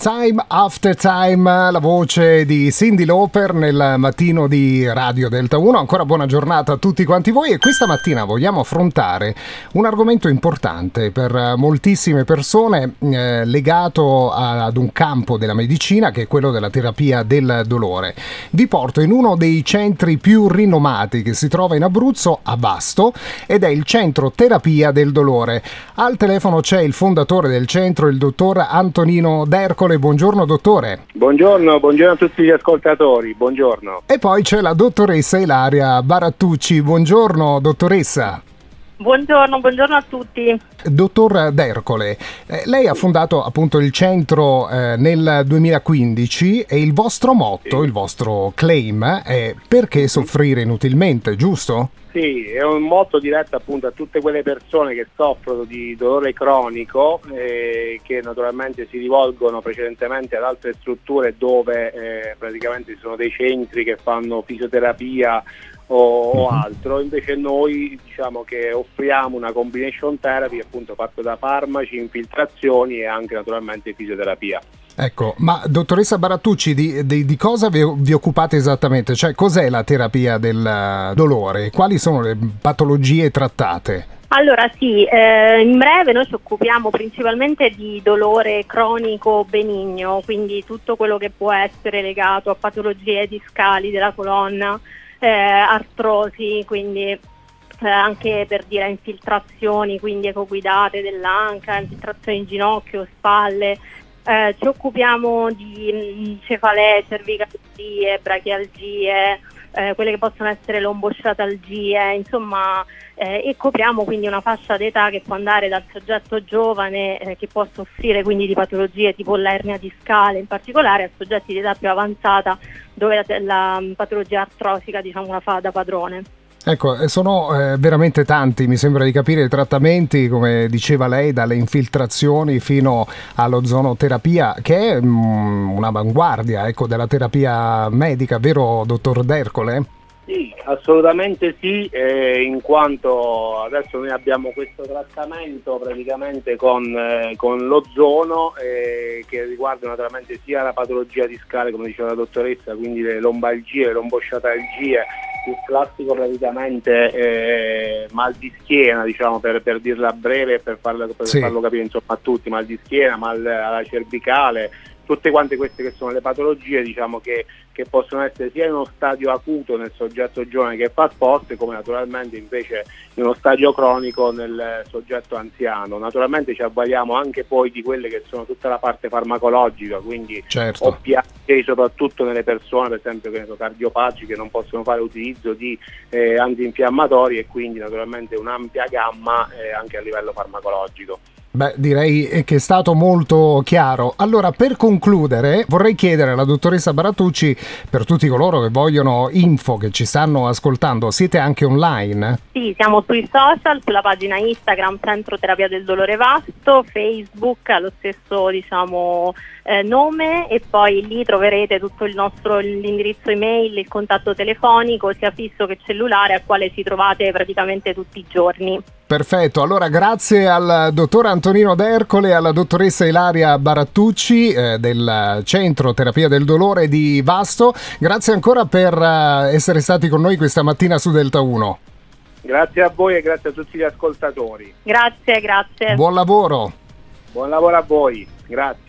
Time After Time, la voce di Cindy Lauper nel mattino di Radio Delta 1. Ancora buona giornata a tutti quanti voi e questa mattina vogliamo affrontare un argomento importante per moltissime persone eh, legato ad un campo della medicina che è quello della terapia del dolore. Vi porto in uno dei centri più rinomati che si trova in Abruzzo, a Vasto, ed è il centro terapia del dolore. Al telefono c'è il fondatore del centro, il dottor Antonino Dercole Sole, buongiorno dottore. Buongiorno, buongiorno a tutti gli ascoltatori, buongiorno. E poi c'è la dottoressa Ilaria Barattucci, buongiorno dottoressa. Buongiorno, buongiorno a tutti. Dottor Dercole, eh, lei ha fondato appunto il centro eh, nel 2015 e il vostro motto, sì. il vostro claim è perché soffrire inutilmente, giusto? Sì, è un motto diretto appunto a tutte quelle persone che soffrono di dolore cronico e che naturalmente si rivolgono precedentemente ad altre strutture dove eh, praticamente ci sono dei centri che fanno fisioterapia o, o, mhm. altro, invece noi diciamo che offriamo una combination therapy appunto fatta da farmaci, infiltrazioni e anche naturalmente fisioterapia. Ecco, ma dottoressa Barattucci, di, di, di cosa vi, vi, occupate esattamente? Cioè, cos'è la terapia del dolore? Quali sono le patologie trattate? Allora sì, eh, in breve noi ci occupiamo principalmente di dolore cronico benigno, quindi tutto quello che può essere legato a patologie discali della colonna, eh, artrosi, quindi eh, anche per dire infiltrazioni, quindi ecoguidate dell'anca, infiltrazioni in ginocchio, spalle, eh, ci occupiamo di mm, cefalee, cervicalgie, brachialgie, eh, quelle che possono essere lombosciatalgie, insomma, eh, e copriamo quindi una fascia d'età che può andare dal soggetto giovane eh, che può soffrire quindi di patologie tipo l'ernia discale in particolare a soggetti di età più avanzata dove la, la patologia artrosica diciamo la fa da padrone. Ecco, sono eh, veramente tanti, mi sembra di capire, i trattamenti, come diceva lei, dalle infiltrazioni fino all'ozonoterapia, che è mm, un'avanguardia ecco, della terapia medica, vero dottor Dercole? Sì, assolutamente sì, eh, in quanto adesso noi abbiamo questo trattamento praticamente con, eh, con l'ozono eh, che riguarda naturalmente sia la patologia discale, come diceva la dottoressa, quindi le lombalgie, le lombosciatalgie, il classico praticamente eh, mal di schiena, diciamo per, per dirla breve per, farlo, per sì. farlo capire insomma, a tutti, mal di schiena, mal alla cervicale, tutte quante queste che sono le patologie diciamo, che, che, possono essere sia in uno stadio acuto nel soggetto giovane che fa sport come naturalmente invece in uno stadio cronico nel soggetto anziano. Naturalmente ci avvaliamo anche poi di quelle che sono tutta la parte farmacologica, quindi certo. oppiacei soprattutto nelle persone per esempio che cardiopatiche che non possono fare utilizzo di eh, antinfiammatori e quindi naturalmente un'ampia gamma eh, anche a livello farmacologico. Beh, direi che è stato molto chiaro. Allora, per concludere, vorrei chiedere alla dottoressa Baratucci, per tutti coloro che vogliono info, che ci stanno ascoltando, siete anche online? Sì, siamo sui social, sulla pagina Instagram Centro Terapia del Dolore Vasto, Facebook, lo stesso diciamo, eh, nome e poi lì troverete tutto il nostro l'indirizzo email, il contatto telefonico, sia fisso che cellulare, al quale ci trovate praticamente tutti i giorni. Perfetto, allora grazie al dottor Antonino D'Ercole e alla dottoressa Ilaria Barattucci eh, del Centro Terapia del Dolore di Vasto. Grazie ancora per eh, essere stati con noi questa mattina su Delta 1. Grazie a voi e grazie a tutti gli ascoltatori. Grazie, grazie. Buon lavoro. Buon lavoro a voi, grazie.